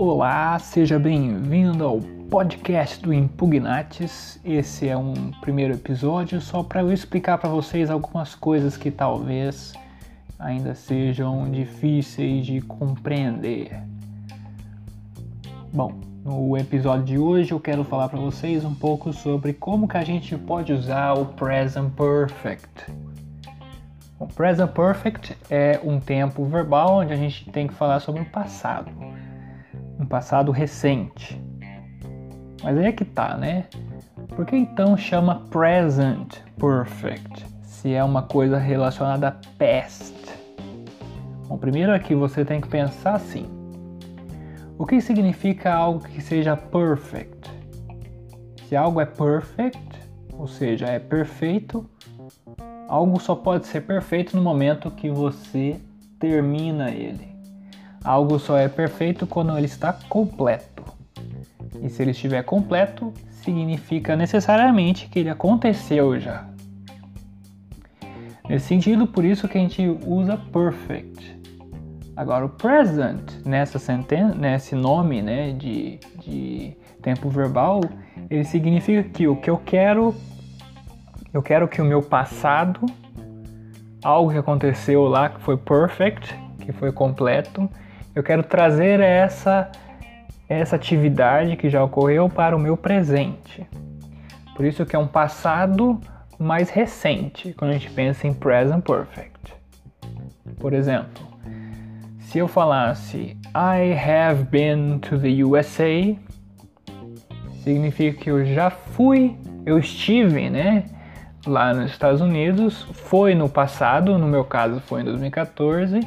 Olá, seja bem-vindo ao podcast do Impugnates. Esse é um primeiro episódio só para eu explicar para vocês algumas coisas que talvez ainda sejam difíceis de compreender. Bom, no episódio de hoje eu quero falar para vocês um pouco sobre como que a gente pode usar o present perfect. O present perfect é um tempo verbal onde a gente tem que falar sobre o passado, um passado recente. Mas aí é que tá, né? Por que então chama present perfect se é uma coisa relacionada a past? Bom, primeiro aqui você tem que pensar assim: o que significa algo que seja perfect? Se algo é perfect, ou seja, é perfeito, Algo só pode ser perfeito no momento que você termina ele. Algo só é perfeito quando ele está completo. E se ele estiver completo, significa necessariamente que ele aconteceu já. Nesse sentido, por isso que a gente usa perfect. Agora, o present, nessa sentença, nesse nome né, de, de tempo verbal, ele significa que o que eu quero eu quero que o meu passado, algo que aconteceu lá que foi perfect, que foi completo, eu quero trazer essa essa atividade que já ocorreu para o meu presente. Por isso que é um passado mais recente quando a gente pensa em present perfect. Por exemplo, se eu falasse I have been to the USA, significa que eu já fui, eu estive, né? lá nos Estados Unidos, foi no passado, no meu caso foi em 2014,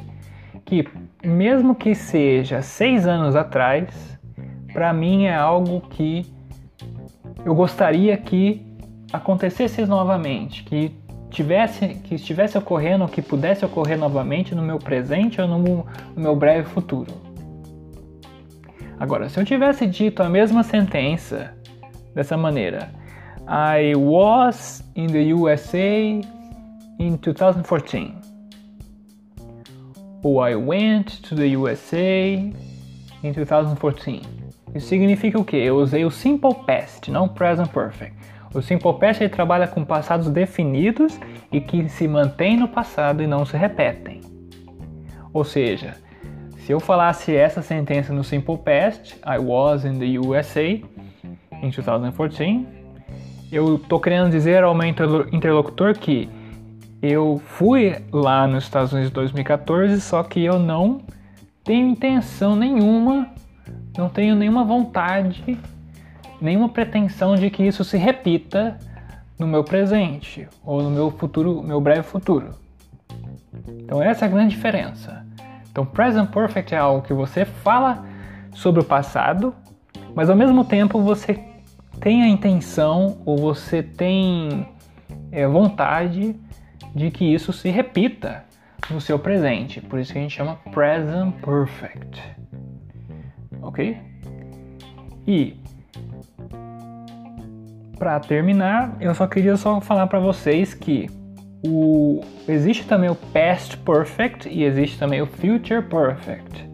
que mesmo que seja seis anos atrás, para mim é algo que eu gostaria que acontecesse novamente, que tivesse, que estivesse ocorrendo, que pudesse ocorrer novamente no meu presente ou no, no meu breve futuro. Agora, se eu tivesse dito a mesma sentença dessa maneira, I was in the USA in 2014. Or I went to the USA in 2014. Isso significa o que? Eu usei o simple past, não present perfect. O simple past ele trabalha com passados definidos e que se mantêm no passado e não se repetem. Ou seja, se eu falasse essa sentença no simple past, I was in the USA in 2014, eu tô querendo dizer ao meu interlocutor que eu fui lá nos Estados Unidos em 2014, só que eu não tenho intenção nenhuma, não tenho nenhuma vontade, nenhuma pretensão de que isso se repita no meu presente ou no meu futuro, meu breve futuro. Então essa é a grande diferença. Então present perfect é algo que você fala sobre o passado, mas ao mesmo tempo você tem a intenção ou você tem é, vontade de que isso se repita no seu presente. Por isso que a gente chama present perfect. Ok? E para terminar, eu só queria só falar para vocês que o, existe também o past perfect e existe também o future perfect.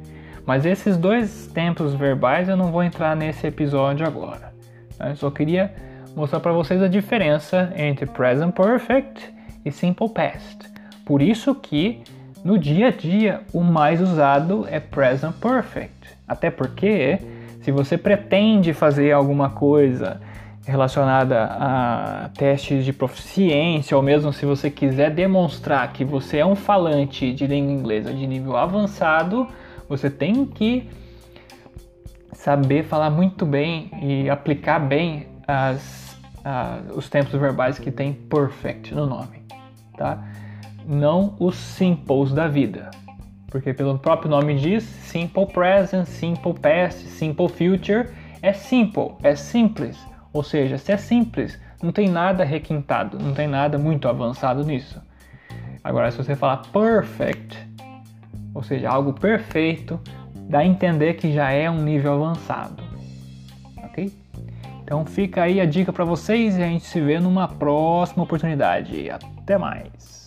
Mas esses dois tempos verbais eu não vou entrar nesse episódio agora. Eu só queria mostrar para vocês a diferença entre present perfect e simple past. Por isso que no dia a dia o mais usado é present perfect. Até porque se você pretende fazer alguma coisa relacionada a testes de proficiência ou mesmo se você quiser demonstrar que você é um falante de língua inglesa de nível avançado, você tem que saber falar muito bem e aplicar bem as, os tempos verbais que tem perfect no nome, tá? Não os simples da vida, porque pelo próprio nome diz, simple present, simple past, simple future é simple, é simples. Ou seja, se é simples, não tem nada requintado, não tem nada muito avançado nisso. Agora, se você falar perfect, ou seja, algo perfeito, dá a entender que já é um nível avançado. Ok? Então fica aí a dica para vocês e a gente se vê numa próxima oportunidade. Até mais!